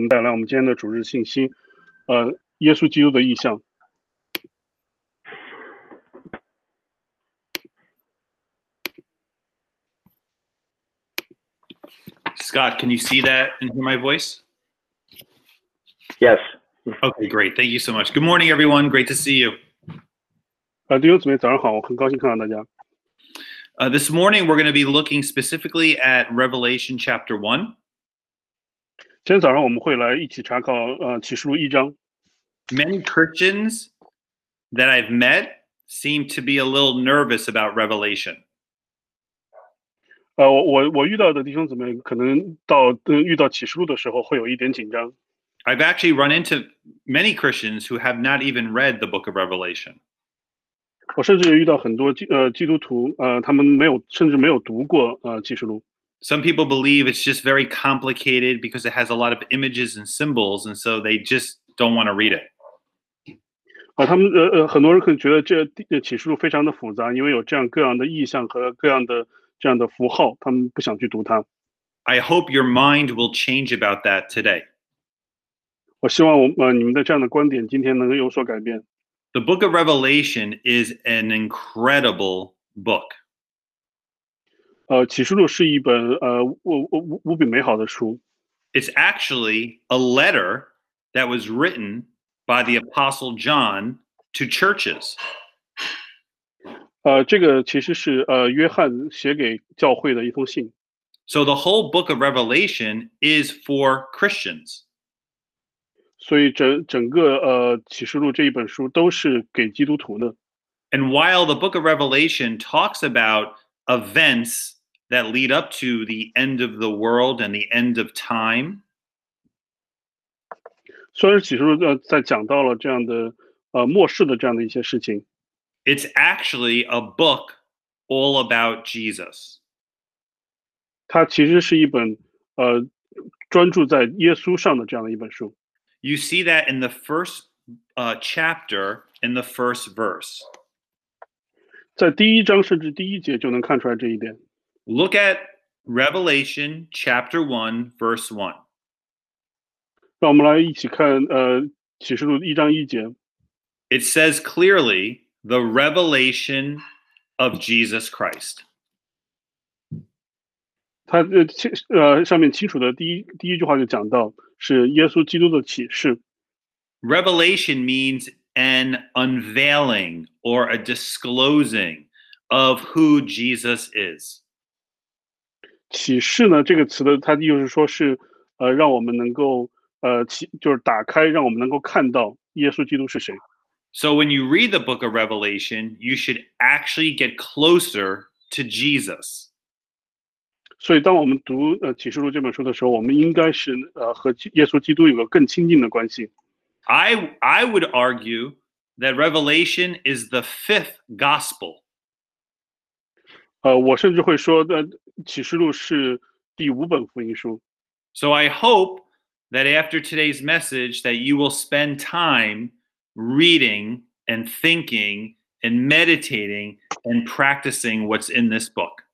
们带来我们今天的主日信息，呃，耶稣基督的意象。 Scott, can you see that and hear my voice? Yes. Okay, great. Thank you so much. Good morning, everyone. Great to see you. 呃，弟兄姊妹，早上好，我很高兴看到大家。 Uh, this morning, we're going to be looking specifically at Revelation chapter 1. 今天早上我们会来一起查考呃启示录一章。 Many Christians that I've met seem to be a little nervous about Revelation. 呃，我我我遇到的弟兄姊妹可能到呃遇到启示录的时候会有一点紧张。 I've actually run into many Christians who have not even read the book of Revelation. 我甚至也遇到很多基呃基督徒呃他们没有甚至没有读过呃启示录。 Some people believe it's just very complicated because it has a lot of images and symbols, and so they just don't want to read it. 啊，他们呃呃，很多人可能觉得这呃启示录非常的复杂，因为有这样各样的意象和各样的这样的符号，他们不想去读它。 I hope your mind will change about that today. 我希望我呃你们的这样的观点今天能够有所改变。 The book of Revelation is an incredible book. 呃，启示录是一本呃无无无无比美好的书， It's actually a letter that was written by the Apostle John to churches. 呃，这个其实是呃约翰写给教会的一封信。 So the whole book of Revelation is for Christians. 所以整整个呃启示录这一本书都是给基督徒的。 And while the book of Revelation talks about events that lead up to the end of the world and the end of time, 虽然启示录呃在讲到了这样的呃末世的这样的一些事情， it's actually a book all about Jesus. 它其实是一本呃专注在耶稣上的这样的一本书。 You see that in the first uh, chapter, in the first verse. 在第一章甚至第一节就能看出来这一点。 Look at Revelation chapter 1, verse 1. 让我们来一起看呃启示录一章一节， It says clearly the revelation of Jesus Christ. 它呃清呃上面清楚的第一第一句话就讲到是耶稣基督的启示。 Revelation means an unveiling or a disclosing of who Jesus is. 启示呢这个词的它就是说是呃让我们能够呃启就是打开，让我们能够看到耶稣基督是谁。 So when you read the book of Revelation, you should actually get closer to Jesus. 所以当我们读呃启示录这本书的时候，我们应该是呃和基耶稣基督有个更亲近的关系。 I I would argue that Revelation is the fifth gospel. 呃，我甚至会说的 启示录是第五本福音书。 So I hope that after today's message that you will spend time reading and thinking and meditating and practicing what's in this book.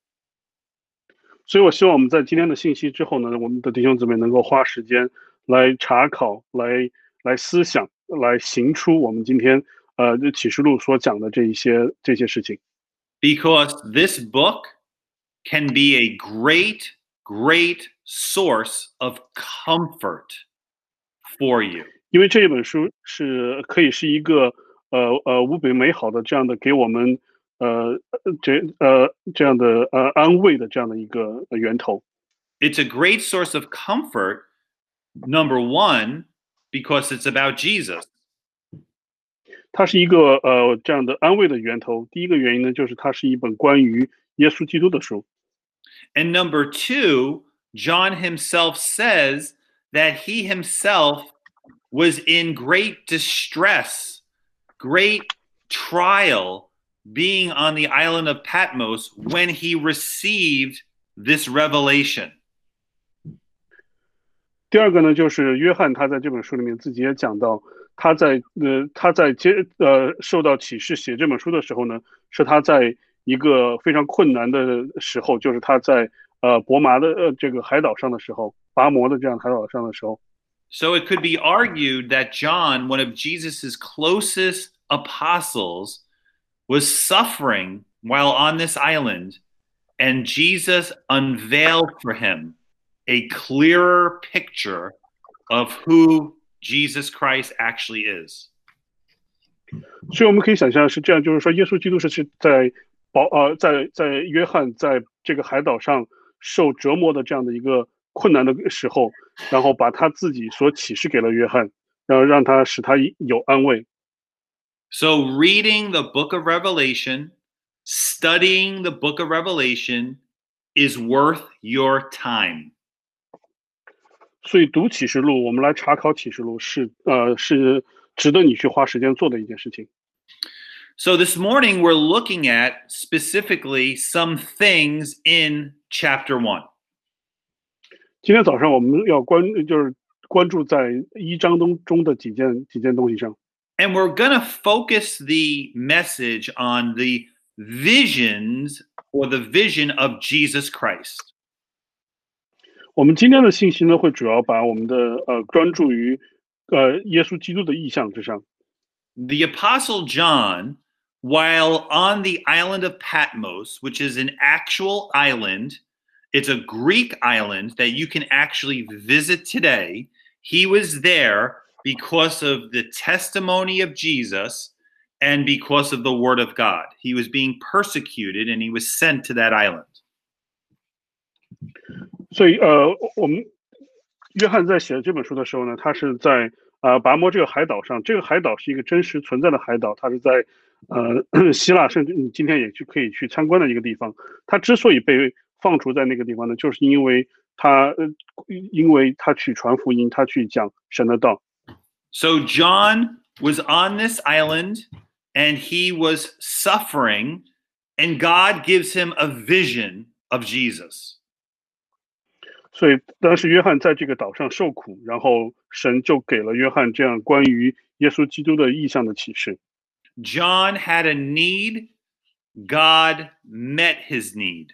所以我希望我们在今天的信息之后呢，我们的弟兄姊妹能够花时间来查考、来来思想、来行出我们今天呃这启示录所讲的这一些这些事情。 because this book can be a great, great source of comfort for you. 因为这一本书是可以是一个呃呃无比美好的这样的给我们呃这呃这样的呃安慰的这样的一个呃源头。 It's a great source of comfort, number one, because it's about Jesus. 它是一个呃这样的安慰的源头。第一个原因呢，就是它是一本关于耶稣基督的书。 And number two, John himself says that he himself was in great distress, great trial, being on the island of Patmos when he received this revelation. 第二个呢，就是约翰他在这本书里面自己也讲到，他在呃他在接呃受到启示写这本书的时候呢，是他在 一个非常困难的时候，就是他在呃伯麻的呃这个海岛上的时候，拔摩的这样海岛上的时候， So it could be argued that John, one of Jesus' closest apostles, was suffering while on this island, and Jesus unveiled for him a clearer picture of who Jesus Christ actually is. 所以我们可以想象是这样，就是说，耶稣基督是是在 保呃在在约翰在这个海岛上受折磨的这样的一个困难的时候，然后把他自己所启示给了约翰，然后让他使他有安慰。So, reading the book of Revelation, studying the book of Revelation is worth your time. 所以读启示录，我们来查考启示录是呃是值得你去花时间做的一件事情。So, this morning we're looking at specifically some things in chapter one. 今天早上我们要关就是关注在一章中中的几件几件东西上。 And we're going to focus the message on the visions or the vision of Jesus Christ. 我们今天的信息呢，会主要把我们的呃专注于呃耶稣基督的意象之上。 The Apostle John, while on the island of Patmos, which is an actual island, it's a Greek island that you can actually visit today. He was there because of the testimony of Jesus and because of the word of God. He was being persecuted and he was sent to that island. 所以呃，我们约翰在写这本书的时候呢，他是在呃拔摩这个海岛上，这个海岛是一个真实存在的海岛，它是在 呃 希腊，甚至你今天也去可以去参观的一个地方。他之所以被放逐在那个地方呢，就是因为他呃因为他去传福音，他去讲神的道。So John was on this island and he was suffering, and God gives him a vision of Jesus. 所以当时约翰在这个岛上受苦，然后神就给了约翰这样关于耶稣基督的意象的启示。John had a need, God met his need.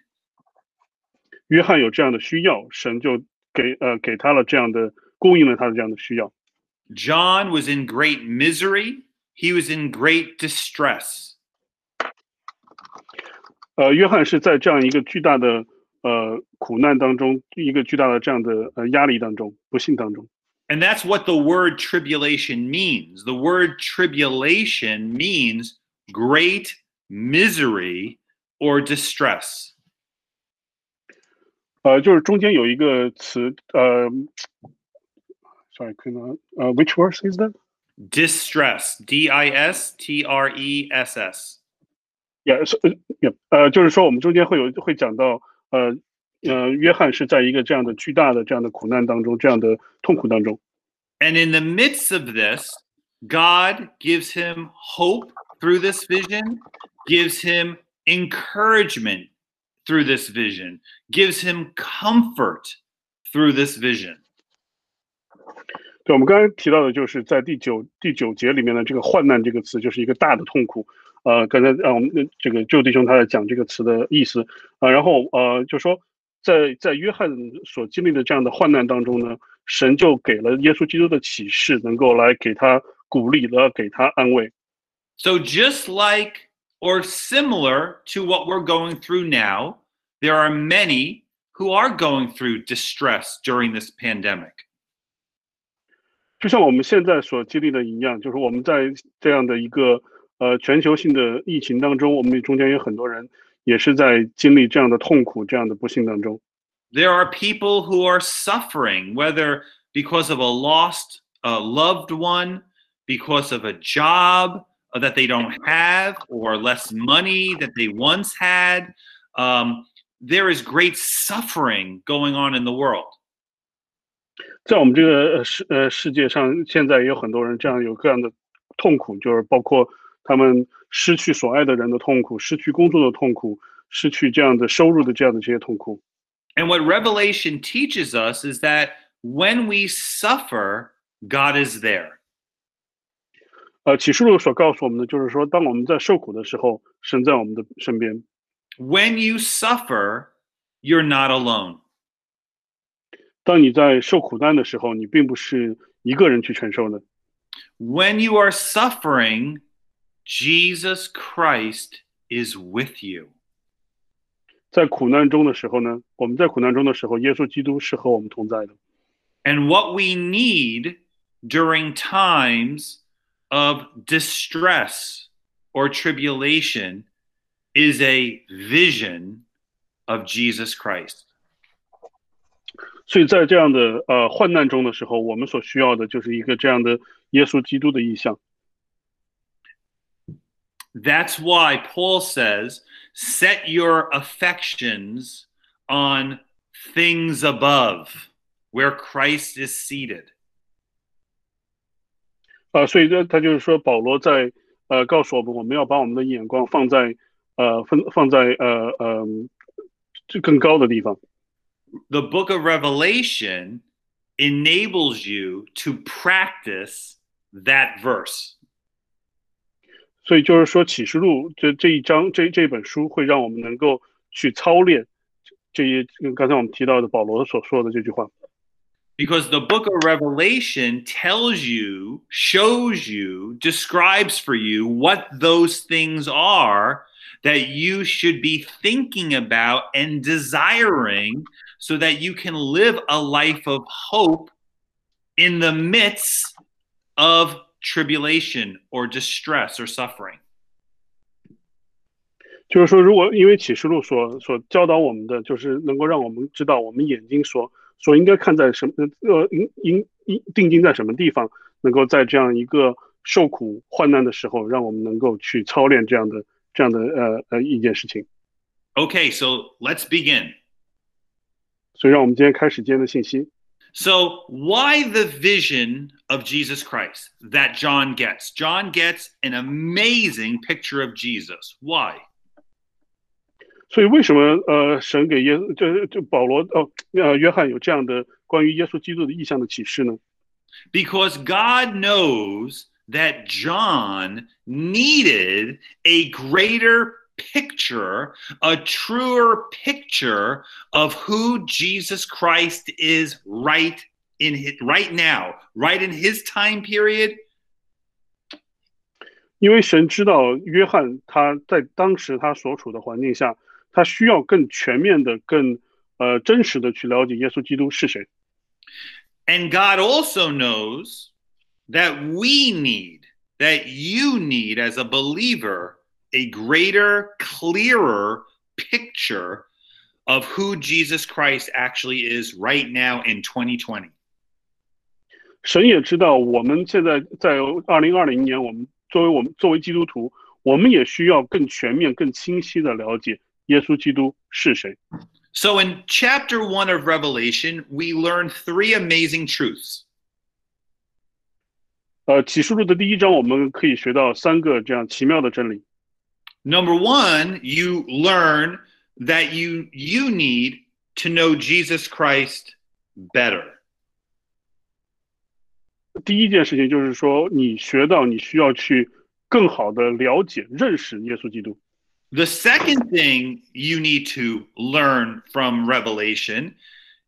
约翰有这样的需要，神就给呃给他了这样的供应了他的这样的需要。 John was in great misery, he was in great distress. 呃，约翰是在这样一个巨大的呃苦难当中，一个巨大的这样的呃压力当中，不幸当中。 And that's what the word tribulation means. The word tribulation means great misery or distress. 呃，就是中间有一个词，呃，sorry，可能呃，which verse is that？ Distress, D I S T R E S S. 也是呃也呃，就是说我们中间会有会讲到呃 呃，约翰是在一个这样的巨大的这样的苦难当中，这样的痛苦当中。 And in the midst of this, God gives him hope through this vision, gives him encouragement through this vision, gives him comfort through this vision. 对，我们刚才提到的就是在第九第九节里面的这个患难这个词，就是一个大的痛苦。呃，刚才呃我们的这个旧弟兄他在讲这个词的意思啊、呃，然后呃就说 在在约翰所经历的这样的患难当中呢，神就给了耶稣基督的启示，能够来给他鼓励，来给他安慰。So, just like or similar to what we're going through now, there are many who are going through distress during this pandemic. 就像我们现在所经历的一样，就是我们在这样的一个呃全球性的疫情当中，我们中间有很多人也是在经历这样的痛苦、这样的不幸当中。 There are people who are suffering, whether because of a lost uh, loved one, because of a job uh, that they don't have, or less money that they once had. Um, there is great suffering going on in the world. 在我们这个呃世呃世界上，现在也有很多人这样有各样的痛苦，就是包括他们 失去所爱的人的痛苦，失去工作的痛苦，失去这样的收入的这样的这些痛苦。And what Revelation teaches us is that when we suffer, God is there. 呃，启示录所告诉我们的就是说，当我们在受苦的时候，神在我们的身边。When you suffer, you're not alone. 当你在受苦难的时候，你并不是一个人去承受的。When you are suffering, Jesus Christ is with you. 在苦难中的时候呢，我们在苦难中的时候，耶稣基督是和我们同在的。 And what we need during times of distress or tribulation is a vision of Jesus Christ. 所以在这样的呃患难中的时候，我们所需要的就是一个这样的耶稣基督的意象。 That's why Paul says, set your affections on things above, where Christ is seated. 啊、所以呢，他就是说，保罗在呃告诉我们，我们要把我们的眼光放在呃放放在呃呃这更高的地方。 The book of Revelation enables you to practice that verse. 所以就是说，启示录这这一章这这本书会让我们能够去操练这些刚才我们提到的保罗所说的这句话。 Because the book of Revelation tells you, shows you, describes for you what those things are that you should be thinking about and desiring so that you can live a life of hope in the midst of tribulation or distress or suffering. 就是说，如果因为启示录所所教导我们的，就是能够让我们知道我们眼睛所所应该看在什么呃应应应定睛在什么地方，能够在这样一个受苦患难的时候，让我们能够去操练这样的这样的呃呃一件事情。 Okay, so let's begin. 所以，让我们今天开始今天的信息。 So, why the vision of Jesus Christ that John gets? John gets an amazing picture of Jesus. Why? 所以，为什么呃神给耶这这保罗哦呃约翰有这样的关于耶稣基督的意象的启示呢？ Because God knows that John needed a greater picture, a truer picture of who Jesus Christ is right in his, right now, right in his time period, 因为神知道约翰他在当时他所处的环境下，他需要更全面的、更呃真实的去了解耶稣基督是谁。 And God also knows that we need, that you need as a believer, a greater, clearer picture of who Jesus Christ actually is right now in 2020. 神也知道我们现在在二零二零年，我们作为我们作为基督徒，我们也需要更全面、更清晰的了解耶稣基督是谁。 So in chapter one of Revelation, we learn three amazing truths. 呃，启示录的第一章，我们可以学到三个这样奇妙的真理。 Number one, you learn that you you need to know Jesus Christ better. 第一件事情就是说，你学到你需要去更好的了解、认识耶稣基督。 The second thing you need to learn from Revelation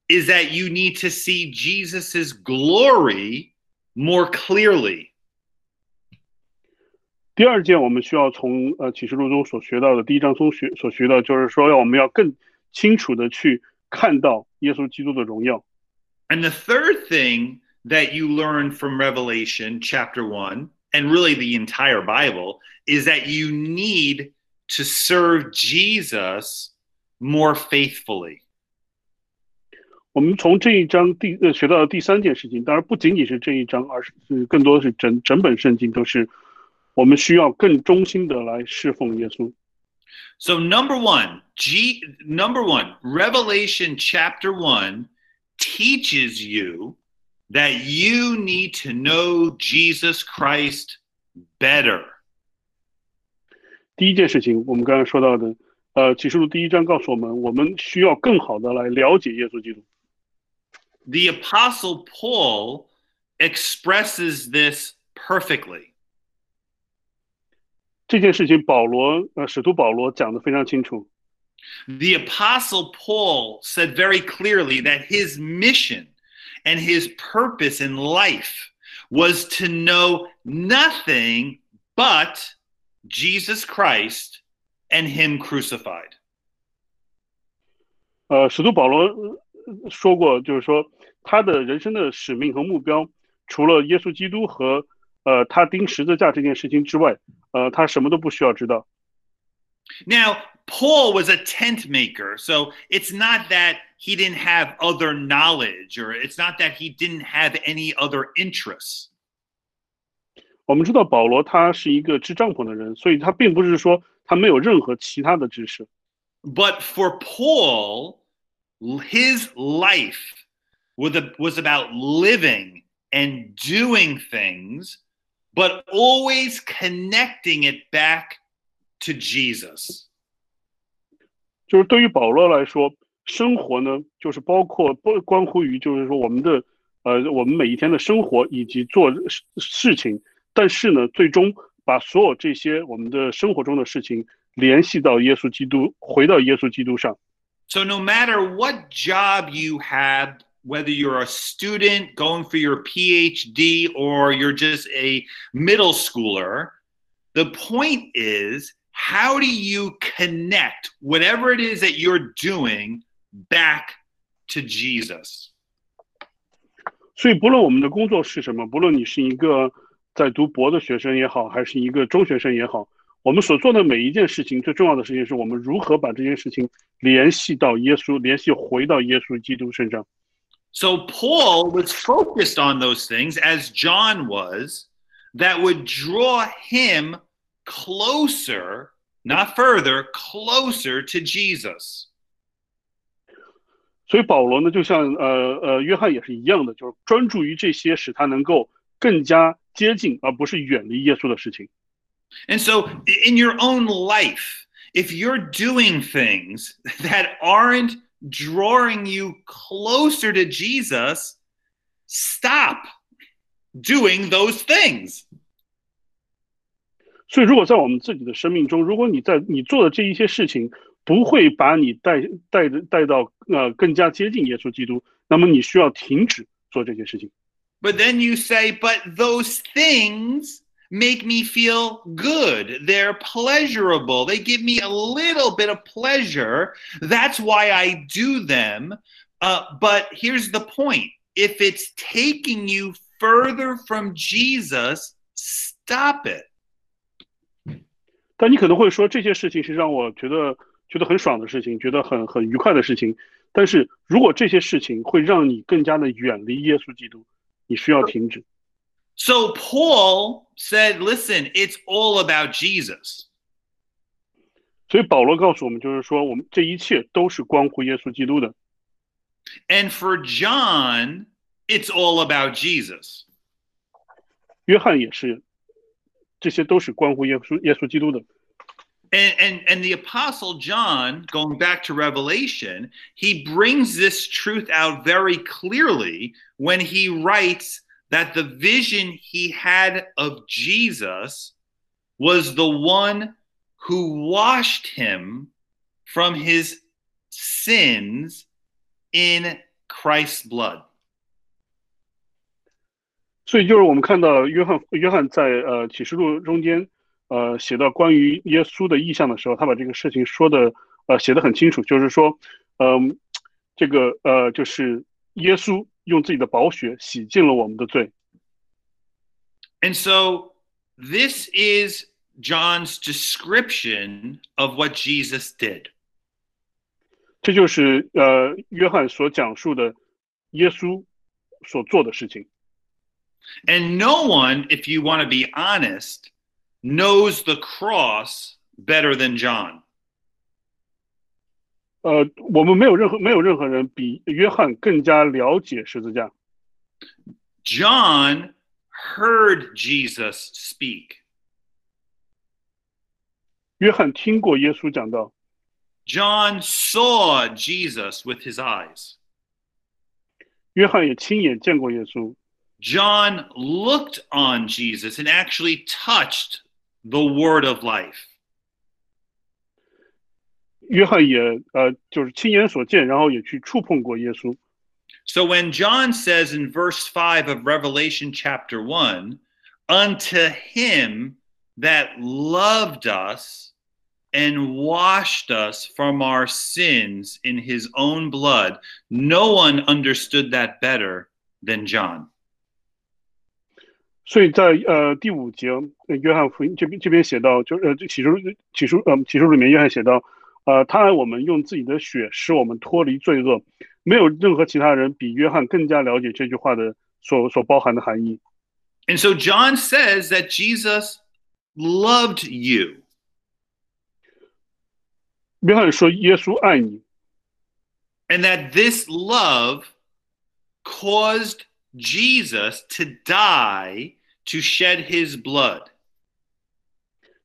is that you need to see Jesus' glory more clearly. 第二件我们需要从呃启示录中所学到的第一章中学所学到，就是说要我们要更清楚的去看到耶稣基督的荣耀。 And the third thing that you learn from Revelation chapter 1 and really the entire Bible is that you need to serve Jesus more faithfully. 我们从这一章第呃学到的第三件事情，当然不仅仅是这一章，而是是更多的是整整本圣经都是我们需要更忠心的来侍奉耶稣。 So number 1, G number 1, Revelation chapter 1 teaches you that you need to know Jesus Christ better. 第一件事情，我们刚才说到的，呃，启示录第一章告诉我们，我们需要更好的来了解耶稣基督。 The apostle Paul expresses this perfectly. 这件事情，保罗呃，使徒保罗讲的非常清楚。 The Apostle Paul said very clearly that his mission and his purpose in life was to know nothing but Jesus Christ and Him crucified. 呃，使徒保罗呃说过，就是说他的人生的使命和目标，除了耶稣基督和呃他钉十字架这件事情之外，呃，他什么都不需要知道。 Now, Paul was a tent maker, so it's not that he didn't have other knowledge or it's not that he didn't have any other interests. 我们知道保罗他是一个支帐篷的人，所以他并不是说他没有任何其他的知识。 But for Paul, his life was, a- was about living and doing things, but always connecting it back to Jesus. 就是对于保罗来说， 生活呢，就是包括不关乎于，就是说我们的呃，我们每一天的生活以及做事事情，但是呢，最终把所有这些我们的生活中的事情联系到耶稣基督，回到耶稣基督上。 So, no matter what job you have, whether you're a student going for your PhD or you're just a middle schooler, the point is how do you connect whatever it is that you're doing back to Jesus? 所以，不论我们的工作是什么，不论你是一个在读博的学生也好，还是一个中学生也好，我们所做的每一件事情，最重要的事情是我们如何把这件事情联系到耶稣，联系回到耶稣基督身上。 So, Paul was focused on those things, as John was, that would draw him closer, not further, closer to Jesus. 所以保罗呢，就像呃呃约翰也是一样的，就是专注于这些，使他能够更加接近，而不是远离耶稣的事情。 And so, in your own life, if you're doing things that aren't drawing you closer to Jesus, stop doing those things. 所以，如果在我们自己的生命中，如果你在你做的这一些事情 不会把你带带着带到呃更加接近耶稣基督，那么你需要停止做这些事情。 But then you say, but those things make me feel good. They're pleasurable. They give me a little bit of pleasure. That's why I do them. Uh, but here's the point if it's taking you further from Jesus, stop it. 但你可能会说这些事情是让我觉得 觉得很爽的事情，觉得很很愉快的事情。但是如果这些事情会让你更加的远离耶稣基督，你需要停止。 So Paul said, listen, it's all about Jesus. 所以保罗告诉我们，就是说我们这一切都是关乎耶稣基督的。 And for John, it's all about Jesus. 约翰也是，这些都是关乎耶稣耶稣基督的。 And, and and the apostle John, going back to Revelation, he brings this truth out very clearly when he writes that the vision he had of Jesus was the one who washed him from his sins in Christ's blood. 所以就是我们看到约翰约翰在呃启示录中间 呃写到关于耶稣的意象的时候，他把这个事情说的呃写的很清楚，就是说，嗯、这个呃就是耶稣用自己的宝血洗净了我们的罪。And so this is John's description of what Jesus did. 这就是呃约翰所讲述的耶稣所做的事情。And no one, if you want to be honest, knows the cross better than John. 呃，我们没有任何没有任何人比约翰更加了解十字架。 John heard Jesus speak. 约翰听过耶稣讲道， John saw Jesus with his eyes. 约翰也亲眼见过耶稣。 John looked on Jesus and actually touched the word of life. 约翰也呃就是亲眼所见，然后也去触碰过耶稣。 So when John says in verse 5 of Revelation chapter 1, unto him that loved us and washed us from our sins in his own blood, no one understood that better than John. 所以在呃第五节，呃约翰福音这边这边写到，就呃这启示录启示呃启示录里面约翰写到，呃他爱我们用自己的血使我们脱离罪恶，没有任何其他人比约翰更加了解这句话的所所包含的含义。 And so John says that Jesus loved you. 约翰说耶稣爱你， and that this love caused Jesus to die to shed his blood.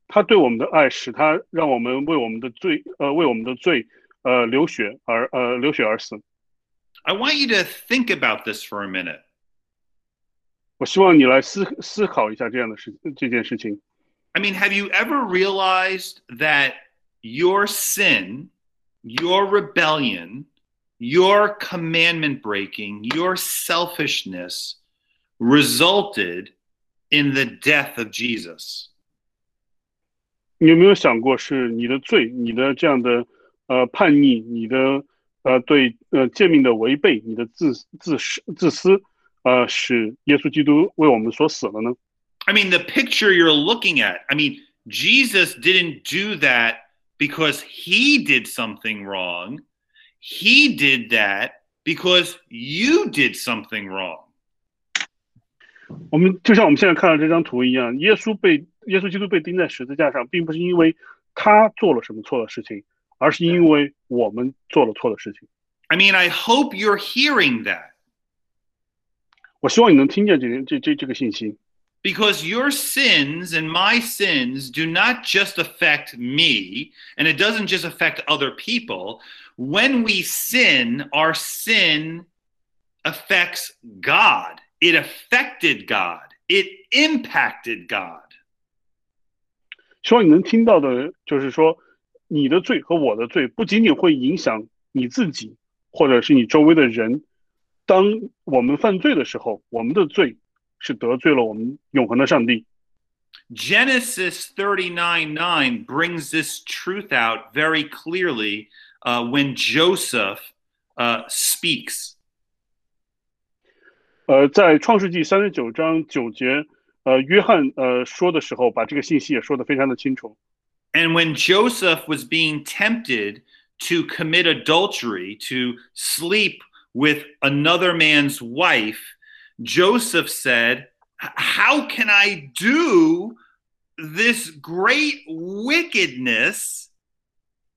他对我们的爱使他让我们为我们的罪呃为我们的罪呃流血而呃流血而死。 I want you to think about this for a minute. 我希望你来思思考一下这样的事这件事情。 I mean, have you ever realized that your sin, your rebellion, your commandment breaking, your selfishness resulted in the death of Jesus? 你有没有想过，是你的罪，你的这样的呃叛逆，你的呃对呃诫命的违背，你的自自私自私，呃，使耶稣基督为我们所死了呢？ I mean, the picture you're looking at, I mean, Jesus didn't do that because he did something wrong. He did that because you did something wrong. 我们就像我们现在看到这张图一样，耶稣被耶稣基督被钉在十字架上，并不是因为他做了什么错的事情，而是因为我们做了错的事情。 I mean, I hope you're hearing that 我希望你能听见这这这这个信息， because your sins and my sins do not just affect me, and it doesn't just affect other people. When we sin, our sin affects God. It affected God. It impacted God. 希望你能听到的就是说，你的罪和我的罪不仅仅会影响你自己，或者是你周围的人。当我们犯罪的时候，我们的罪是得罪了我们永恒的上帝。 Genesis 39 9 brings this truth out very clearly uh, when Joseph uh, speaks. 呃，在创世纪三十九章九节，呃，约翰呃说的时候，把这个信息也说得非常的清楚。 And when Joseph was being tempted to commit adultery, to sleep with another man's wife, Joseph said, How can I do this great wickedness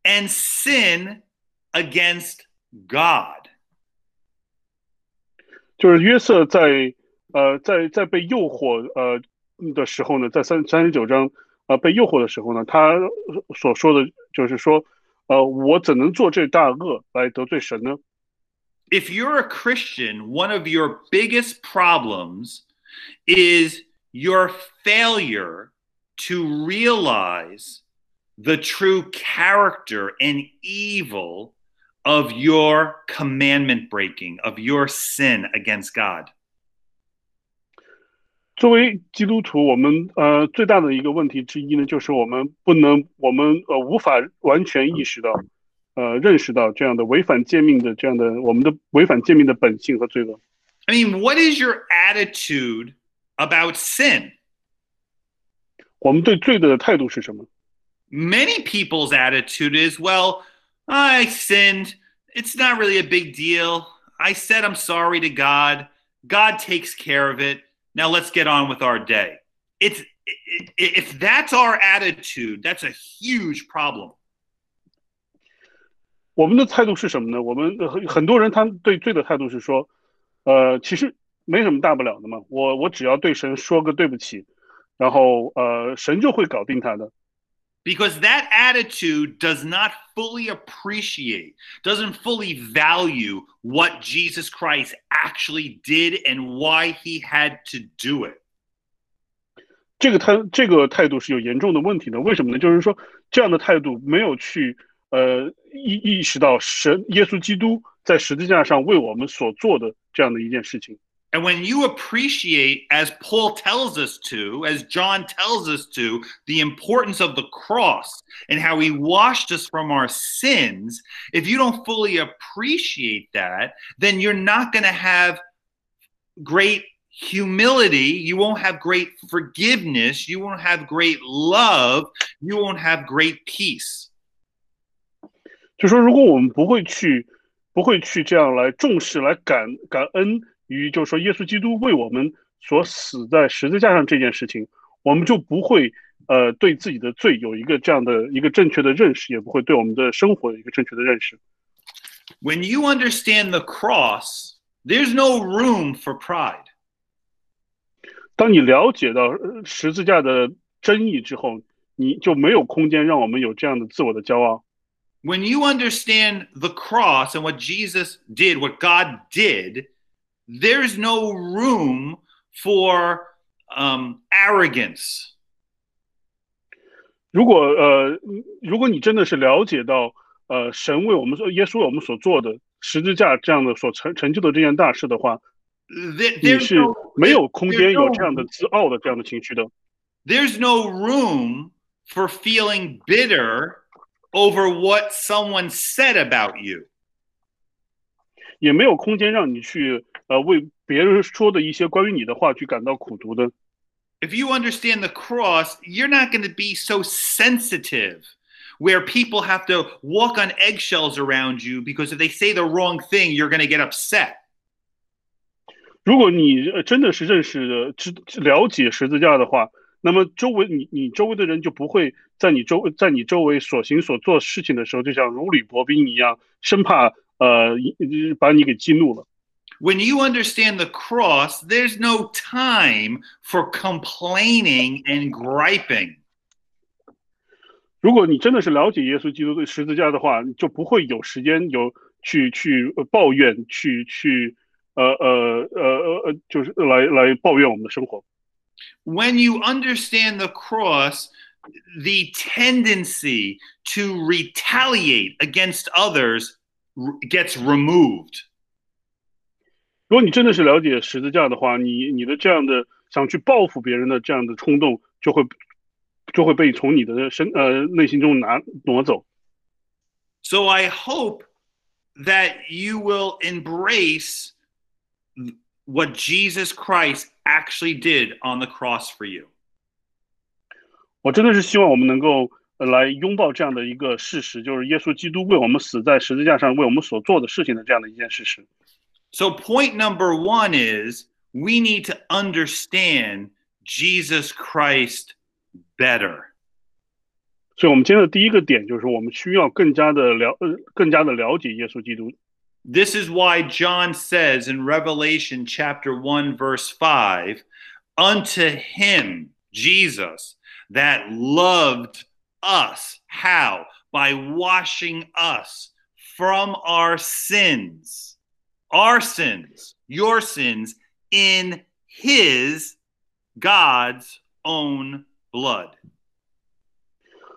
and sin against God? 就是约瑟在呃在在被诱惑呃的时候呢，在三三十九章呃被诱惑的时候呢，他所说的就是说，呃，我怎能做这大恶来得罪神呢？ If you're a Christian, one of your biggest problems is your failure to realize the true character and evil of your commandment breaking, of your sin against God. 作为基督徒，我们呃最大的一个问题之一呢，就是我们不能，我们呃无法完全意识到，呃认识到这样的违反诫命的这样的我们的违反诫命的本性和罪恶。 I mean, what is your attitude about sin? 我们对罪的态度是什么？ Many people's attitude is, well, I sinned. It's not really a big deal. I said I'm sorry to God. God takes care of it. Now let's get on with our day. It's i- i- if that's our attitude, that's a huge problem. 我们的态度是什么呢？我们呃很很多人他们对罪的态度是说，呃，其实没什么大不了的嘛，我我只要对神说个对不起，然后呃，神就会搞定他的。 Because that attitude does not fully appreciate, doesn't fully value what Jesus Christ actually did and why he had to do it. 这个态这个态度是有严重的问题的。为什么呢？就是说这样的态度没有去 呃意意识到神耶稣基督在十字架上为我们所做的这样的一件事情。 And when you appreciate, as Paul tells us to, as John tells us to, the importance of the cross and how he washed us from our sins, if you don't fully appreciate that, then you're not going to have great humility. You won't have great forgiveness. You won't have great love. You won't have great peace. 就说如果我们不会去，不会去这样来重视、来感感恩 于，就是说耶稣基督为我们所死在十字架上这件事情，我们就不会呃对自己的罪有一个这样的一个正确的认识，也不会对我们的生活有一个正确的认识。When you understand the cross, there's no room for pride. 当你了解到呃十字架的真意之后，你就没有空间让我们有这样的自我的骄傲。when you understand the cross and what Jesus did, what God did, there's no room for um, arrogance. 如果呃，如果你真的是了解到呃神为我们所耶稣为我们所做的十字架这样的所成成就的这件大事的话， There- 你 there's 是 no, 没有空间 there's 有 no- 这样的自傲的这样的情绪的。 there's no room for feeling bitter over what someone said about you. 也没有空间让你去 呃为别人说的一些关于你的话去感到苦读的。If you understand the cross, you're not going to be so sensitive where people have to walk on eggshells around you because if they say the wrong thing, you're going to get upset. 如果你呃真的是认识知了解十字架的话，那么周围你你周围的人就不会在你周在你周围所行所做事情的时候，就像如履薄冰一样，生怕呃把你给激怒了。When you understand the cross, there's no time for complaining and griping. 如果你真的是了解耶稣基督的十字架的话，你就不会有时间有去去呃抱怨，去去呃呃呃呃呃，就是来来抱怨我们的生活。 When you understand the cross, the tendency to retaliate against others r- gets removed. 如果你真的是了解十字架的话，你你的这样的想去报复别人的这样的冲动就会就会被从你的身呃内心中拿挪走。So I hope that you will embrace what Jesus Christ actually did on the cross for you. 我真的是希望我们能够呃来拥抱这样的一个事实，就是耶稣基督为我们死在十字架上为我们所做的事情的这样的一件事实。So, point number one is we need to understand Jesus Christ better. 所以，我们今天的第一个点就是，我们需要更加的了呃更加的了解耶稣基督。 This is why John says in Revelation chapter 1, verse 5 Unto him, Jesus, that loved us. How? By washing us from our sins. Our sins, your sins, in his, God's own blood.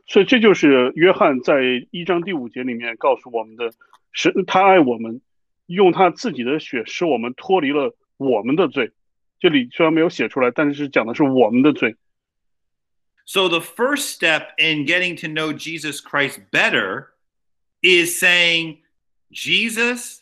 所以，这就是约翰在一章第五节里面告诉我们的：神他爱我们，用他自己的血使我们脱离了我们的罪。这里虽然没有写出来，但是讲的是我们的罪。 So, the first step in getting to know Jesus Christ better is saying, Jesus,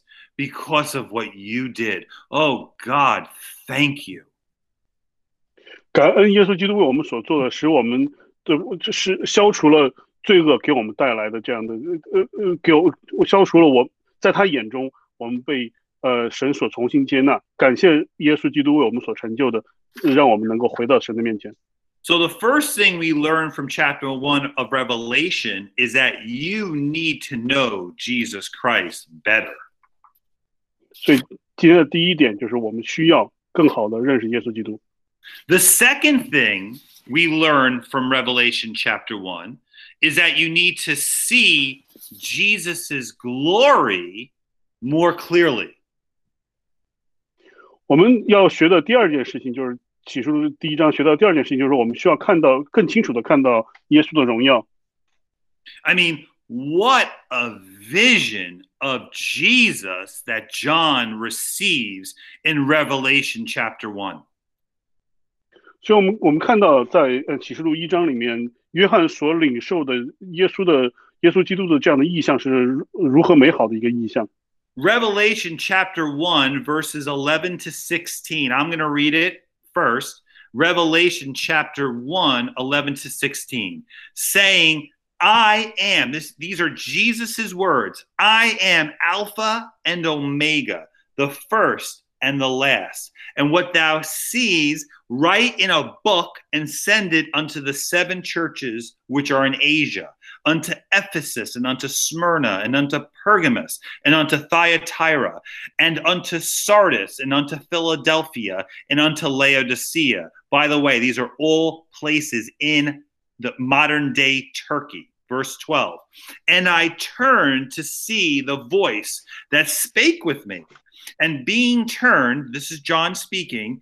because of what you did. Oh, God, thank you. 感恩耶稣基督为我们所做的，使我们的这是消除了罪恶给我们带来的这样的呃呃，给我消除了我在他眼中我们被呃神所重新接纳。感谢耶稣基督为我们所成就的，让我们能够回到神的面前。 So the first thing we learn from chapter 1 of Revelation is that you need to know Jesus Christ better. 所以今天的第一点就是我们需要更好的认识耶稣基督。 The second thing we learn from Revelation chapter 1 is that you need to see Jesus's glory more clearly. 我们要学的第二件事情就是启示录第一章学到第二件事情，就是我们需要看到更清楚的看到耶稣的荣耀。 I mean, what a vision of Jesus that John receives in Revelation chapter 1. 所以，我们我们看到在呃启示录一章里面，约翰所领受的耶稣的耶稣基督的这样的意象是如如何美好的一个意象。 Revelation chapter 1, verses 11 to 16. I'm going to read it first. Revelation chapter 1, 11 to 16, saying, I am, this, these are Jesus's words. I am Alpha and Omega, the first and the last. And what thou seest, write in a book and send it unto the seven churches which are in Asia, unto Ephesus and unto Smyrna and unto Pergamos and unto Thyatira and unto Sardis and unto Philadelphia and unto Laodicea. By the way, these are all places in the modern day Turkey. Verse 12. And I turned to see the voice that spake with me. And being turned, this is John speaking,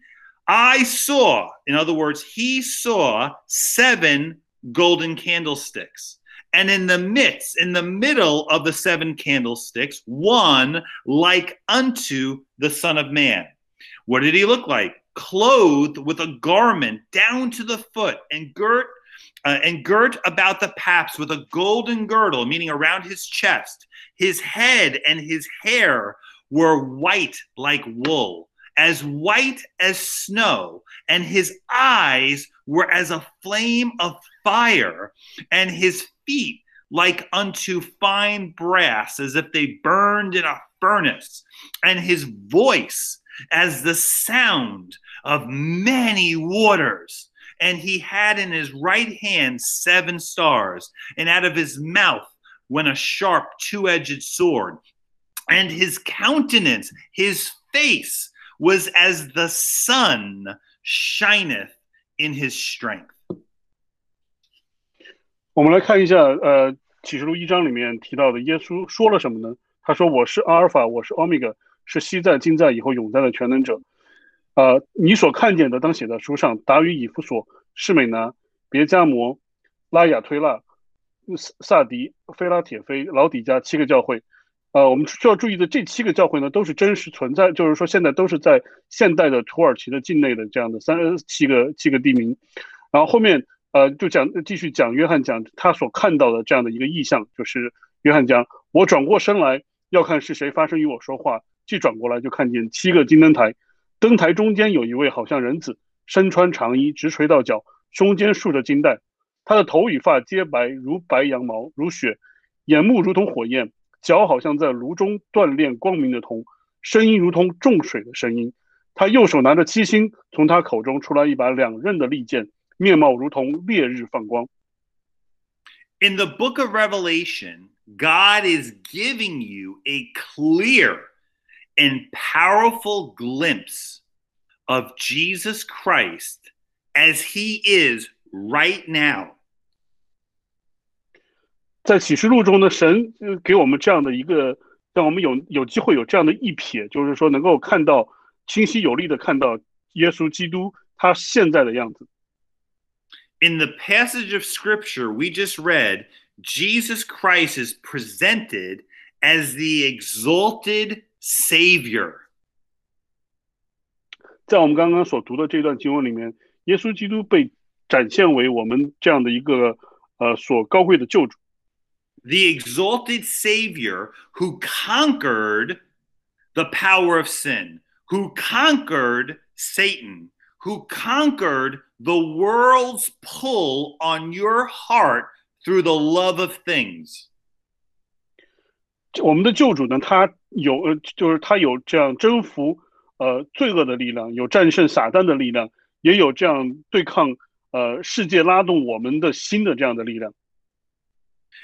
I saw, in other words, he saw seven golden candlesticks. And in the midst, in the middle of the seven candlesticks, one like unto the Son of Man. What did he look like? Clothed with a garment down to the foot and girt uh, and girt about the paps with a golden girdle, meaning around his chest. His head and his hair were white like wool, as white as snow, and his eyes were as a flame of fire, and his feet like unto fine brass, as if they burned in a furnace, and his voice as the sound of many waters And he had in his right hand seven stars, and out of his mouth went a sharp two edged sword. And his countenance, his face, was as the sun shineth in his strength. 我们来看一下，呃，启示录一章里面提到的耶稣说了什么呢？他说：“我是阿尔法，我是欧米伽，是昔在、今在、以后永在的全能者。” 呃，你所看见的，当写在书上。达于以弗所、士美拿、别加摩、拉雅推拉、萨萨迪、菲拉铁菲、老底加七个教会。呃，我们需要注意的这七个教会呢，都是真实存在，就是说现在都是在现代的土耳其的境内的这样的三七个七个地名。然后后面呃就讲继续讲约翰讲他所看到的这样的一个意象，就是约翰讲我转过身来要看是谁发声与我说话，既转过来就看见七个金灯台，灯台中间有一位好像人子，身穿长衣，直垂到脚，胸间束着金带，他的头与发皆白如白羊毛，如雪，眼目如同火焰。脚好像在炉中锻炼光明的铜，声音如同重水的声音。他右手拿着七星，从他口中出来一把两刃的利剑，面貌如同烈日放光。In the book of Revelation, God is giving you a clear and powerful glimpse of Jesus Christ as he is right now. 在启示录中呢，神呃给我们这样的一个，让我们有有机会有这样的一瞥，就是说能够看到清晰有力的看到耶稣基督他现在的样子。 In the passage of scripture we just read, Jesus Christ is presented as the exalted Savior. 在我们刚刚所读的这段经文里面，耶稣基督被展现为我们这样的一个呃所高贵的救主。 the exalted Savior who conquered the power of sin, who conquered Satan, who conquered the world's pull on your heart through the love of things. 我们的救主呢，他有呃，就是他有这样征服呃罪恶的力量，有战胜撒旦的力量，也有这样对抗 呃世界拉动我们的心的这样的力量。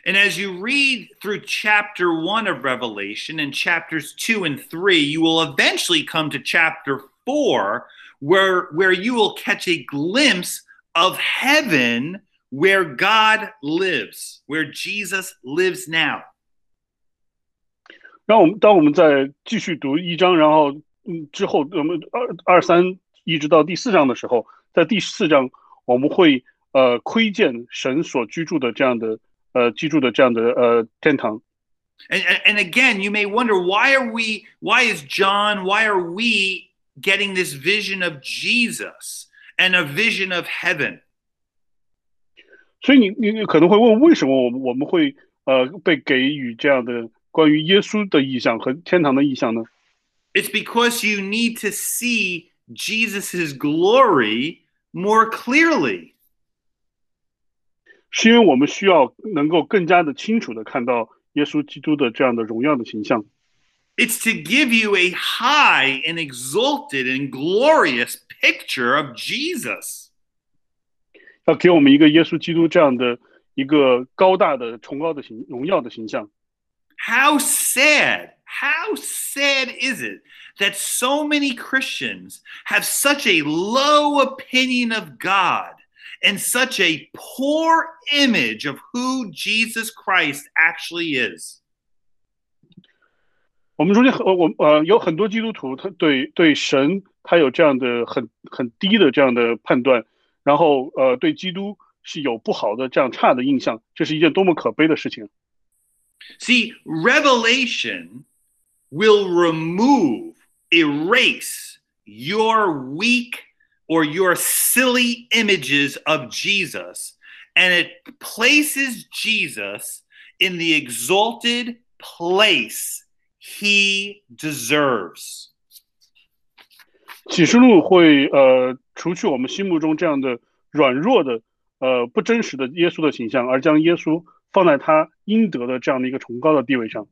And as you read through chapter one of Revelation and chapters two and three, you will eventually come to chapter four, where, where you will catch a glimpse of heaven where God lives, where Jesus lives now. 然后我们当我们在继续读一章，然后嗯之后我们二二三一直到第四章的时候，在第四章我们会呃窥见神所居住的这样的呃居住的这样的呃天堂。 And, and, and again, you may wonder why are we, why is John, why are we getting this vision of Jesus and a vision of heaven? 所以你你你可能会问，为什么我们我们会呃被给予这样的 关于耶稣的意象和天堂的意象呢？ It's because you need to see Jesus' glory more clearly. 是因为我们需要能够更加的清楚的看到耶稣基督的这样的荣耀的形象。 It's to give you a high and exalted and glorious picture of Jesus. 要给我们一个耶稣基督这样的一个高大的、崇高的形、荣耀的形象。 How sad, how sad is it that so many Christians have such a low opinion of God and such a poor image of who Jesus Christ actually is? 我们中间很我呃有很多基督徒，他对对神他有这样的很很低的这样的判断，然后呃对基督是有不好的这样差的印象，这是一件多么可悲的事情。 See, revelation will remove, erase your weak or your silly images of Jesus, and it places Jesus in the exalted place he deserves. 启示录会呃除去我们心目中这样的软弱的呃不真实的耶稣的形象，而将耶稣放在他 应得的这样的一个崇高的地位上。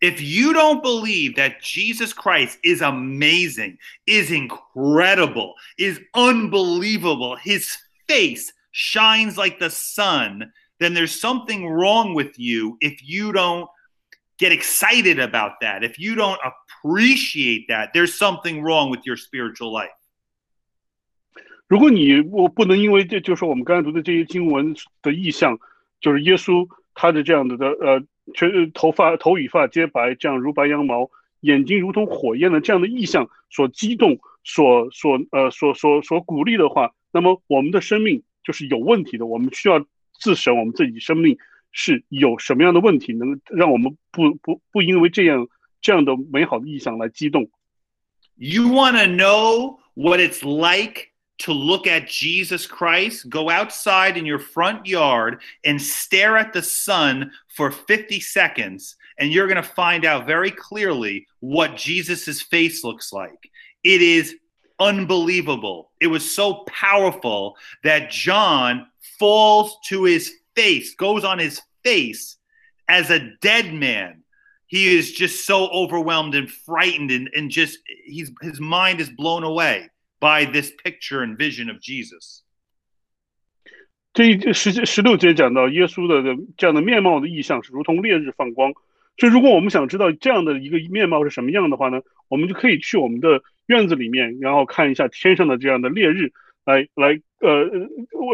If you don't believe that Jesus Christ is amazing, is incredible, is unbelievable, his face shines like the sun, then there's something wrong with you if you don't get excited about that. If you don't appreciate that, there's something wrong with your spiritual life. 如果你我不能因为这就是我们刚才读的这些经文的意象，就是耶稣 他的这样的的呃全头发头与发皆白，这样如白羊毛，眼睛如同火焰的这样的意象所激动，所所呃所所所鼓励的话，那么我们的生命就是有问题的。我们需要自审我们自己生命是有什么样的问题，能让我们不不不因为这样这样的美好的意象来激动。You wanna know what it's like to look at Jesus Christ? Go outside in your front yard and stare at the sun for 50 seconds, and you're going to find out very clearly what Jesus' face looks like. It is unbelievable. It was so powerful that John falls to his face, goes on his face as a dead man he is just so overwhelmed and frightened and, and just he's his mind is blown away by this picture and vision of jesus. 这一十十六节讲到耶稣的的这样的面貌的意象是如同烈日放光，所以如果我们想知道这样的一个面貌是什么样的话呢，我们就可以去我们的院子里面，然后看一下天上的这样的烈日，来来呃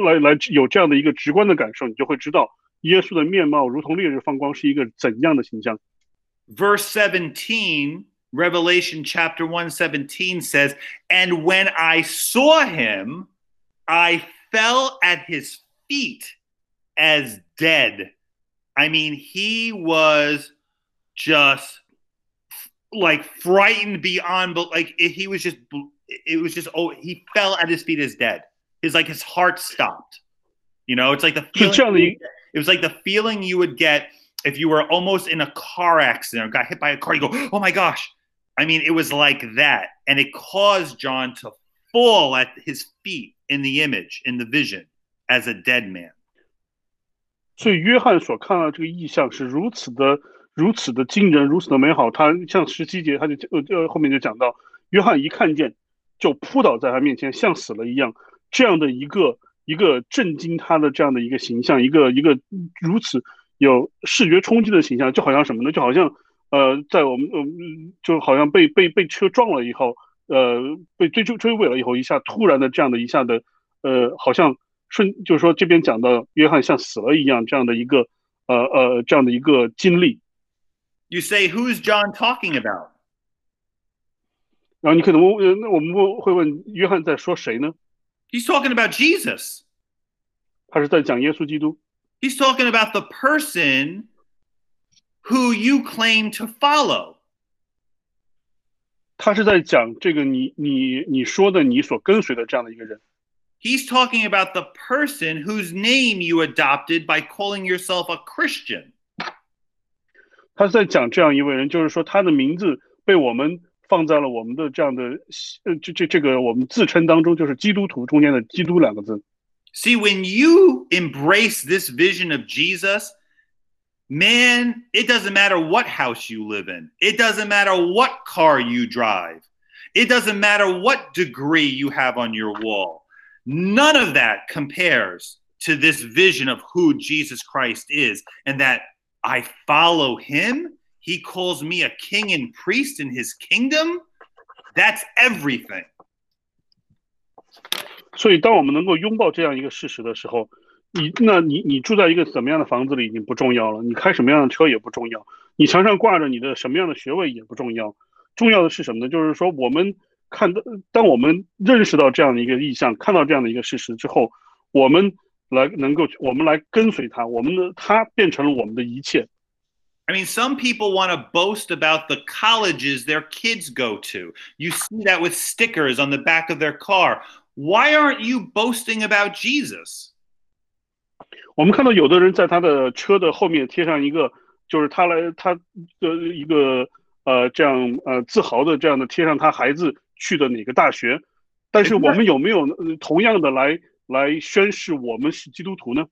来来有这样的一个直观的感受，你就会知道耶稣的面貌如同烈日放光是一个怎样的形象。verse 17 Revelation chapter 117 says, And when I saw him, I fell at his feet as dead. I mean, he was just like frightened beyond, but like he was just, it was just, oh, he fell at his feet as dead. His like his heart stopped. You know, it's like the feeling. Charlie. It was like the feeling you would get if you were almost in a car accident or got hit by a car. You go, oh my gosh, I mean, it was like that. And it caused John to fall at his feet in the image, in the vision, as a dead man. 所以约翰所看到这个意象是如此的、如此的惊人、如此的美好。他像十七节，他就呃呃后面就讲到，约翰一看见就扑倒在他面前，像死了一样。这样的一个一 一个震惊他的这样的一个形象，一个一个如此有视觉冲击的形象，就好像什么呢？就好像 呃，在我们嗯，就好像被被被车撞了以后，呃，被追追追尾了以后，一下突然的这样的一下的呃，好像瞬就是说这边讲的约翰像死了一样这样的一个呃呃这样的一个经历。You say, who's John talking about? 然后你可能问，呃那我们问会问约翰在说谁呢？He's talking about Jesus. 他是在讲耶稣基督，He's talking about the person who you claim to follow. 他是在讲这个你你你说的你所跟随的这样的一个人。 He's talking about the person whose name you adopted by calling yourself a Christian. 他是在讲这样一位人，就是说他的名字被我们放在了我们的这样的呃这这这个我们自称当中，就是基督徒中间的“基督”两个字。 See, when you embrace this vision of Jesus, man, it doesn't matter what house you live in. It doesn't matter what car you drive. It doesn't matter what degree you have on your wall. None of that compares to this vision of who Jesus Christ is and that I follow him. He calls me a king and priest in his kingdom. That's everything. 所以，当我们能够拥抱这样一个事实的时候， 你那你你住在一个怎么样的房子里已经不重要了，你开什么样的车也不重要，你墙上挂着你的什么样的学位也不重要，重要的是什么呢？就是说，我们看到，当我们认识到这样的一个意向，看到这样的一个事实之后，我们来能够，我们来跟随他，我们的他变成了我们的一切。I mean, some people want to boast about the colleges their kids go to. You see that with stickers on the back of their car. Why aren't you boasting about Jesus? 我们看到有的人在他的车的后面贴上一个，就是他来他的一个呃这样呃自豪的这样的贴上他孩子去的哪个大学，但是我们有没有呃同样的来来宣誓我们是基督徒呢？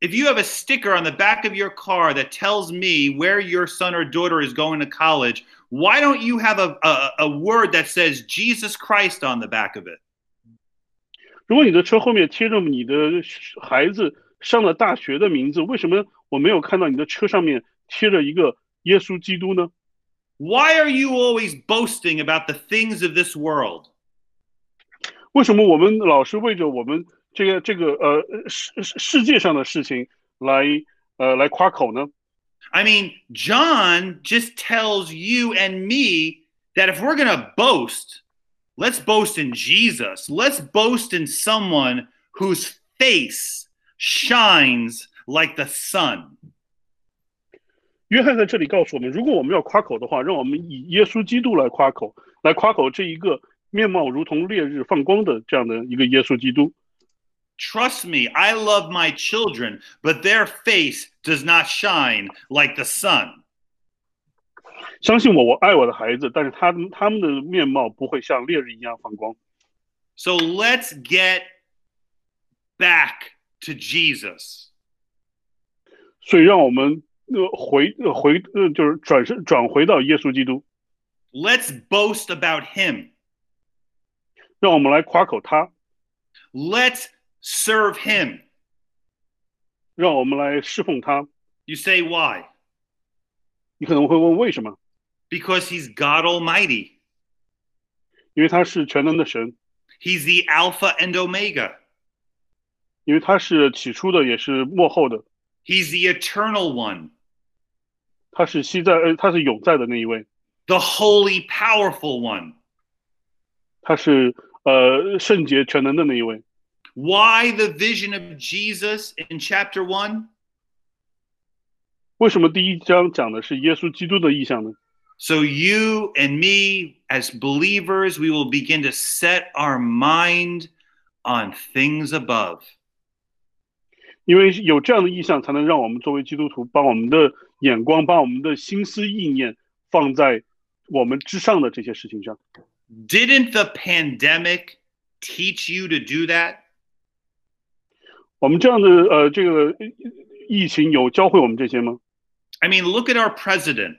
If you have a sticker on the back of your car that tells me where your son or daughter is going to college, why don't you have a, a, a word that says Jesus Christ on the back of it? 如果你的车后面贴着你的孩子 上了大学的名字，为什么我没有看到你的车上面贴着一个耶稣基督呢？ Why are you always boasting about the things of this world? 为什么我们老是为着我们这个这个呃世世世界上的事情来呃来夸口呢？ I mean, John just tells you and me that if we're going to boast, let's boast in Jesus. Let's boast in someone whose face shines like the sun. 约翰在这里告诉我们，如果我们要夸口的话，让我们以耶稣基督来夸口，来夸口这一个面貌如同烈日放光的这样的一个耶稣基督。 Trust me, I love my children, but their face does not shine like the sun. 相信我，我爱我的孩子，但是他们他们的面貌不会像烈日一样放光。 So let's get back to Jesus. 所以，让我们呃回呃回呃就是转身转回到耶稣基督， Let's boast about him. 让我们来夸口他， Let's serve him. 让我们来侍奉他。 You say why? 你可能会问为什么？ Because he's God Almighty. 因为他是全能的神， He's the Alpha and Omega. 因为他是起初的，也是幕后的， He's the Eternal One, 他是昔在，呃，他是永在的那一位， the Holy, Powerful One. 他是呃圣洁全能的那一位。 Why the vision of Jesus in chapter 1? 为什么第一章讲的是耶稣基督的意象呢？ So you and me, as believers, we will begin to set our mind on things above. 因为有这样的意象，才能让我们作为基督徒，把我们的眼光，把我们的心思意念放在我们之上的这些事情上。 Didn't the pandemic teach you to do that? 我们这样的呃，这个呃疫情有教会我们这些吗？ I mean, look at our president.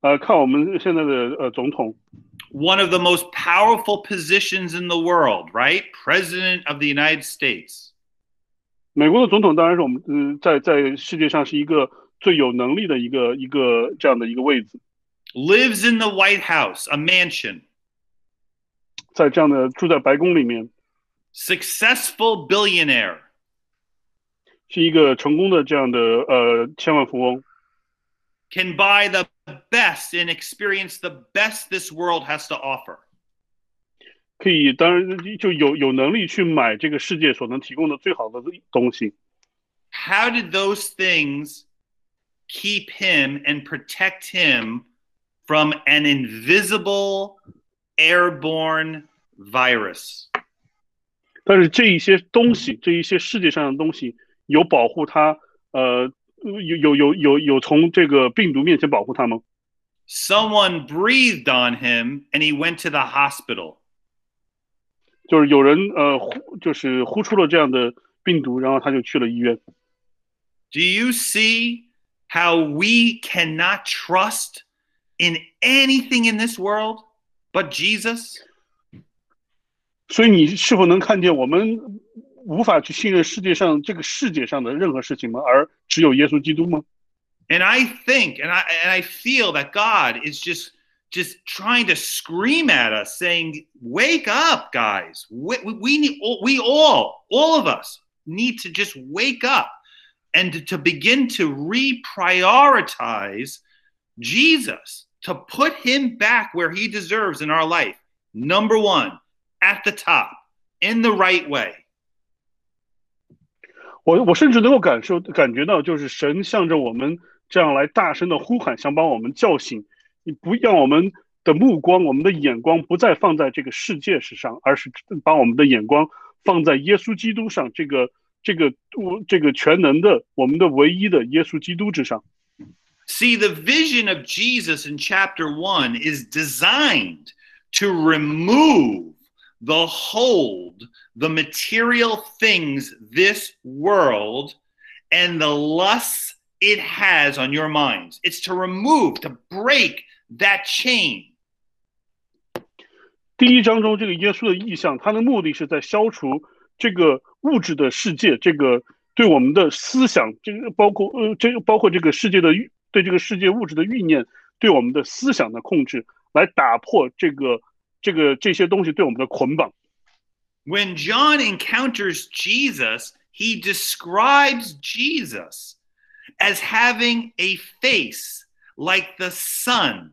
呃，看我们现在的呃总统， one of the most powerful positions in the world, right? President of the United States. 美国的总统当然是我们嗯、在在世界上是一个最有能力的一个一个这样的一个位置， lives in the White House, a mansion, 在这样的住在白宫里面， successful billionaire, 是一个成功的这样的呃千万富翁， can buy the best and experience the best this world has to offer. 可以当然就有有能力去买这个世界所能提供的最好的东西。 How did those things keep him and protect him from an invisible airborne virus? 但是这一些东西，这一些世界上的东西，有保护它，呃，有有有有有从这个病毒面前保护它吗？ Someone breathed on him and he went to the hospital. 就是有人呃呼，就是呼出了这样的病毒，然后他就去了医院。 Do you see how we cannot trust in anything in this world but Jesus? 所以你是否能看见我们无法去信任世界上这个世界上的任何事情吗？而只有耶稣基督吗？ And I think and I and I feel that God is just just trying to scream at us saying wake up guys we, we, we need we all all of us need to just wake up and to, to begin to reprioritize Jesus to put him back where he deserves in our life number 1 at the top in the right way 我我甚至能够感受感觉到，就是神向着我们这样来大声的呼喊，想把我们叫醒。 你不让我们的目光、我们的眼光不再放在这个世界之上，而是把我们的眼光放在耶稣基督上，这个这个我这个全能的我们的唯一的耶稣基督之上。 See, the vision of Jesus in chapter one is designed to remove the hold, the material things, this world, and the lusts it has on your minds. It's to remove, to break that chain. 第一章中这个耶稣的意象，它的目的是在消除这个物质的世界，这个对我们的思想，这个包括呃，这个包括这个世界的欲对这个世界物质的欲念，对我们的思想的控制，来打破这个这个这些东西对我们的捆绑。 When John encounters Jesus, he describes Jesus as having a face like the sun,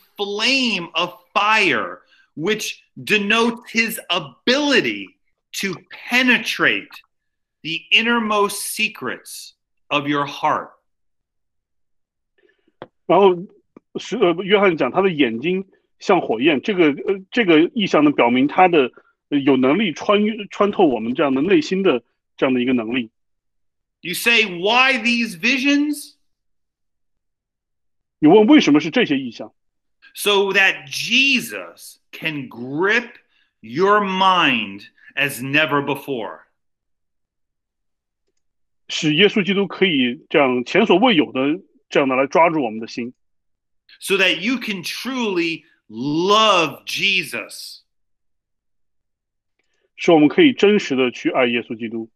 flame of fire, which denotes his ability to penetrate the innermost secrets of your heart. 然后是呃，约翰讲他的眼睛像火焰，这个呃这个意象呢，表明他的、呃有能力穿越穿透我们这样的内心的这样的一个能力。 You say, why these visions? 你问为什么是这些意象？ So that Jesus can grip your mind as never before. 使耶稣基督可以这样前所未有的这样的来抓住我们的心， so that you can truly love Jesus. 使我们可以真实的去爱耶稣基督，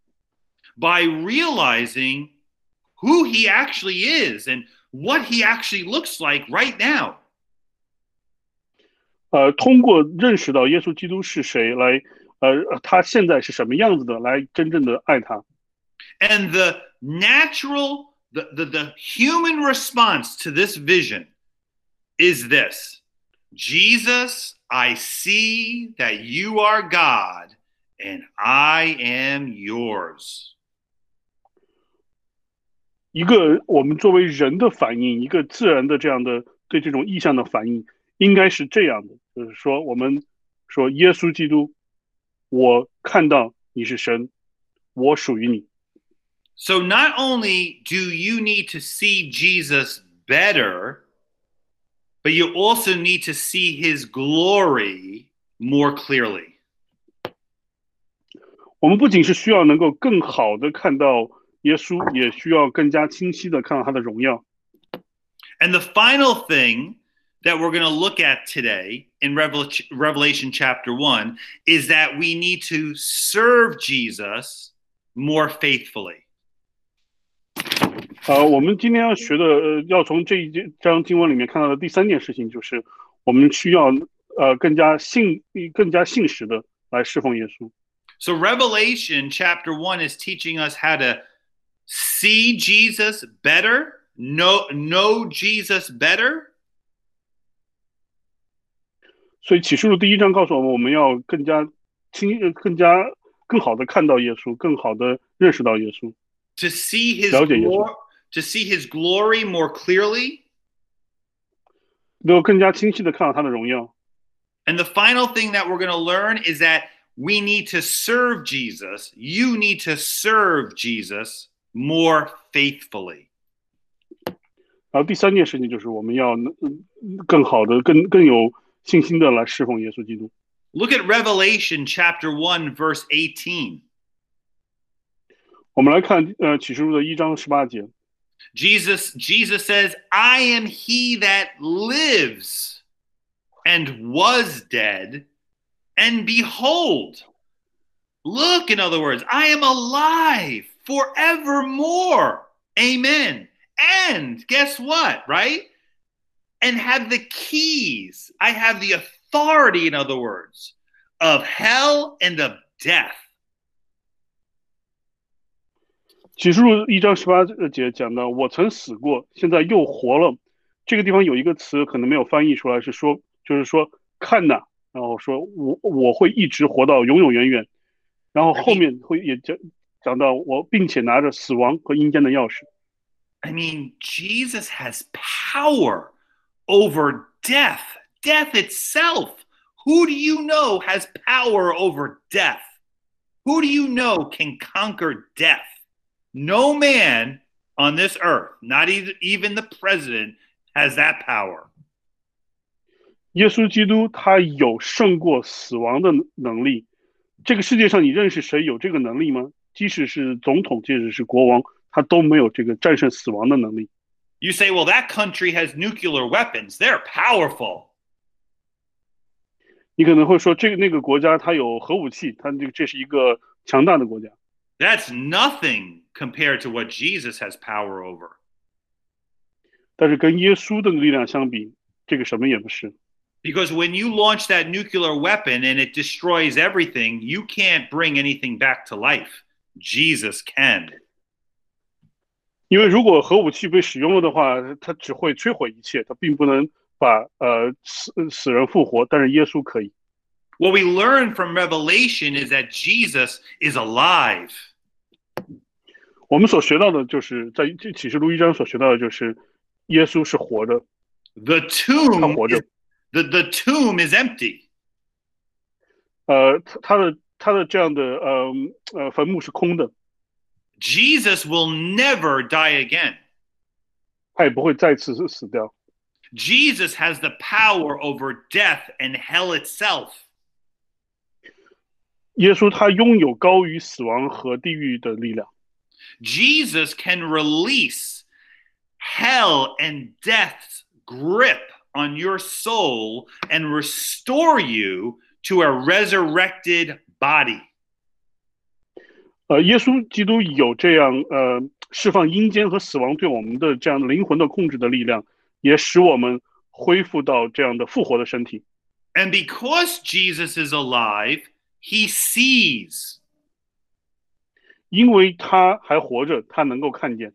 by realizing who he actually is and what he actually looks like right now. 呃，通过认识到耶稣基督是谁来，呃，他现在是什么样子的，来真正的爱他。 And the natural, the, the, the human response to this vision is this Jesus, I see that you are God and I am yours. 一个我们作为人的反应，一个自然的这样的对这种意象的反应， 应该是这样的， 就是说我们说耶稣基督，我看到你是神，我属于你。 So not only do you need to see Jesus better, but you also need to see his glory more clearly. 我们不仅是需要能够更好的看到耶稣，也需要更加清晰的看到他的荣耀。 And the final thing that we're going to look at today in Revel- Revelation chapter 1 is that we need to serve Jesus more faithfully. 呃，我们今天要学的，呃，要从这一章经文里面看到的第三件事情，就是我们需要呃更加信、更加信实的来侍奉耶稣。 So Revelation chapter 1 is teaching us how to see Jesus better, know know Jesus better, 所以启示录第一章告诉我们，我们要更加清、呃更加更好的看到耶稣，更好的认识到耶稣。to see his 了解耶稣。to see his glory more clearly. 能够更加清晰的看到他的荣耀。And the final thing that we're going to learn is that we need to serve Jesus. You need to serve Jesus more faithfully. 然后第三件事情就是我们要更好的、更更有信心的来侍奉耶稣基督。 Look at Revelation chapter 1 verse 18. 我们来看呃启示录的一章十八节， Jesus Jesus says, "I am he that lives and was dead, and behold, look in other words, I am alive forevermore." Amen. And guess what, right? And have the keys. I have the authority in other words of hell and of death. 启示录一章十八节讲到，我曾死过，现在又活了。这个地方有一个词可能没有翻译出来，是说就是说看呐，然后说我我会一直活到永永远远，然后后面会也讲讲到我，并且拿着死亡和阴间的钥匙。 I mean, Jesus has power over death, death itself. Who do you know has power over death? Who do you know can conquer death? No man on this earth, not even, even the president, has that power. 耶稣基督他有胜过死亡的能力。这个世界上你认识谁有这个能力吗？即使是总统，即使是国王，他都没有这个战胜死亡的能力。 You say, well, that country has nuclear weapons. They're powerful. 你可能会说，这个那个国家它有核武器，它这个这是一个强大的国家。 That's nothing compared to what Jesus has power over. 但是跟耶稣的力量相比，这个什么也不是。 Because when you launch that nuclear weapon and it destroys everything, you can't bring anything back to life. Jesus can. 因为如果核武器被使用了的话，它只会摧毁一切，它并不能把呃死死人复活。但是耶稣可以。What we learn from Revelation is that Jesus is alive. 我们所学到的就是在这启示录一章所学到的就是耶稣是活的，The tomb 活 is, 着。the, the tomb is empty. 呃，他他的他的这样的呃呃坟墓是空的，Jesus will never die again. 他也不会再次死死掉。 Jesus has the power over death and hell itself. 耶稣他拥有高于死亡和地狱的力量。 Jesus can release hell and death's grip on your soul and restore you to a resurrected body. 呃，耶稣基督有这样呃释放阴间和死亡对我们的这样灵魂的控制的力量，也使我们恢复到这样的复活的身体。 And because Jesus is alive, he sees, 因为他还活着，他能够看见，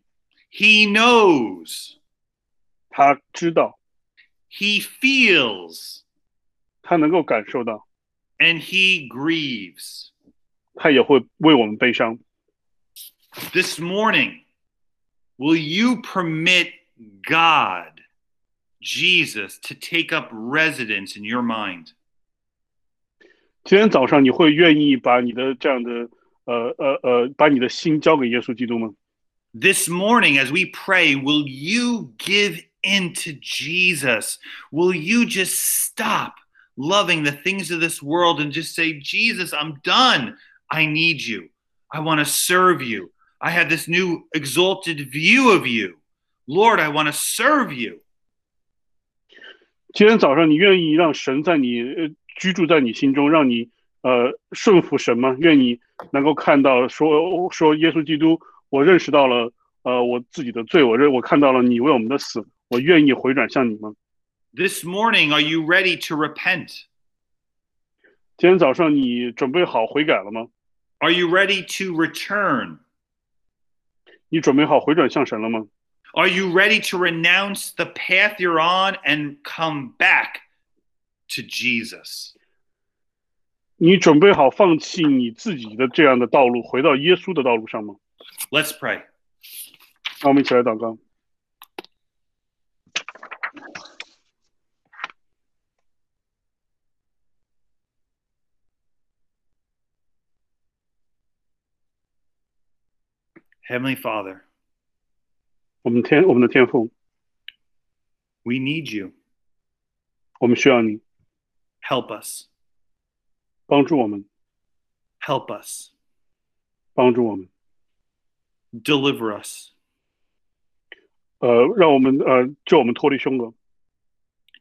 he knows, 他知道， he feels, 他能够感受到， and he grieves. 他也会为我们悲伤。 This morning, will you permit God Jesus to take up residence in your mind? 今天早上你会愿意把你的这样的呃呃呃，把你的心交给耶稣基督吗？ This morning, as we pray, will you give in to Jesus? Will you just stop loving the things of this world and just say, Jesus, I'm done. I need you. I want to serve you. I have this new exalted view of you. Lord, I want to serve you. 今天早上你愿意让神在你呃居住在你心中，让你呃顺服神吗？愿你能够看到说说耶稣基督，我认识到了呃我自己的罪，我认我看到了你为我们的死，我愿意回转向你吗？ This morning, are you ready to repent? 今天早上你准备好悔改了吗？ Are you ready to return? 你准备好回转向神了吗？ Are you ready to renounce the path you're on and come back to Jesus? 你准备好放弃你自己的这样的道路，回到耶稣的道路上吗？ Let's pray. 让我们一起来祷告。 Heavenly Father, 我们天，我们的天父， we need you. 我们需要你 Help us. 帮助我们， Help us. 帮助我们， Deliver us. 呃，让我们呃救我们脱离凶恶，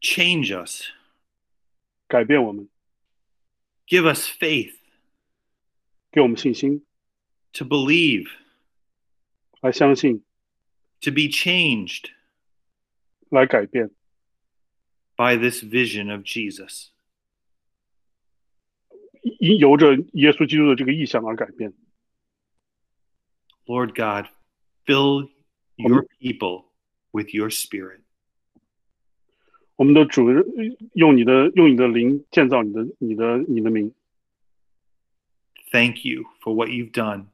Change us. 改变我们， Give us faith 给我们信心， to believe, 来相信， to be changed 来改变， by this vision of Jesus. 因由着耶稣基督的这个意向而改变。 Lord God, fill your people with your spirit. 我们的主用你的用你的灵建造你的你的你的名， Thank you for what you've done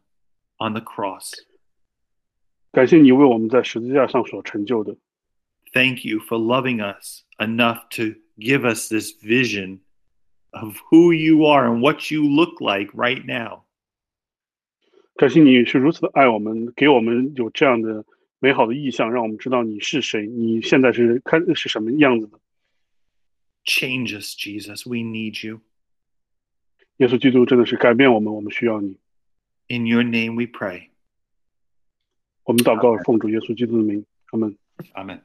on the cross. 感谢你为我们在十字架上所成就的。 Thank you for loving us enough to give us this vision of who you are and what you look like right now. 感谢你是如此的爱我们，给我们有这样的美好的意象，让我们知道你是谁，你现在是看是什么样子的。 Change us, Jesus. We need you. 耶稣基督真的是改变我们，我们需要你。 In your name we pray. 我们祷告，奉主耶稣基督的名，阿门。阿门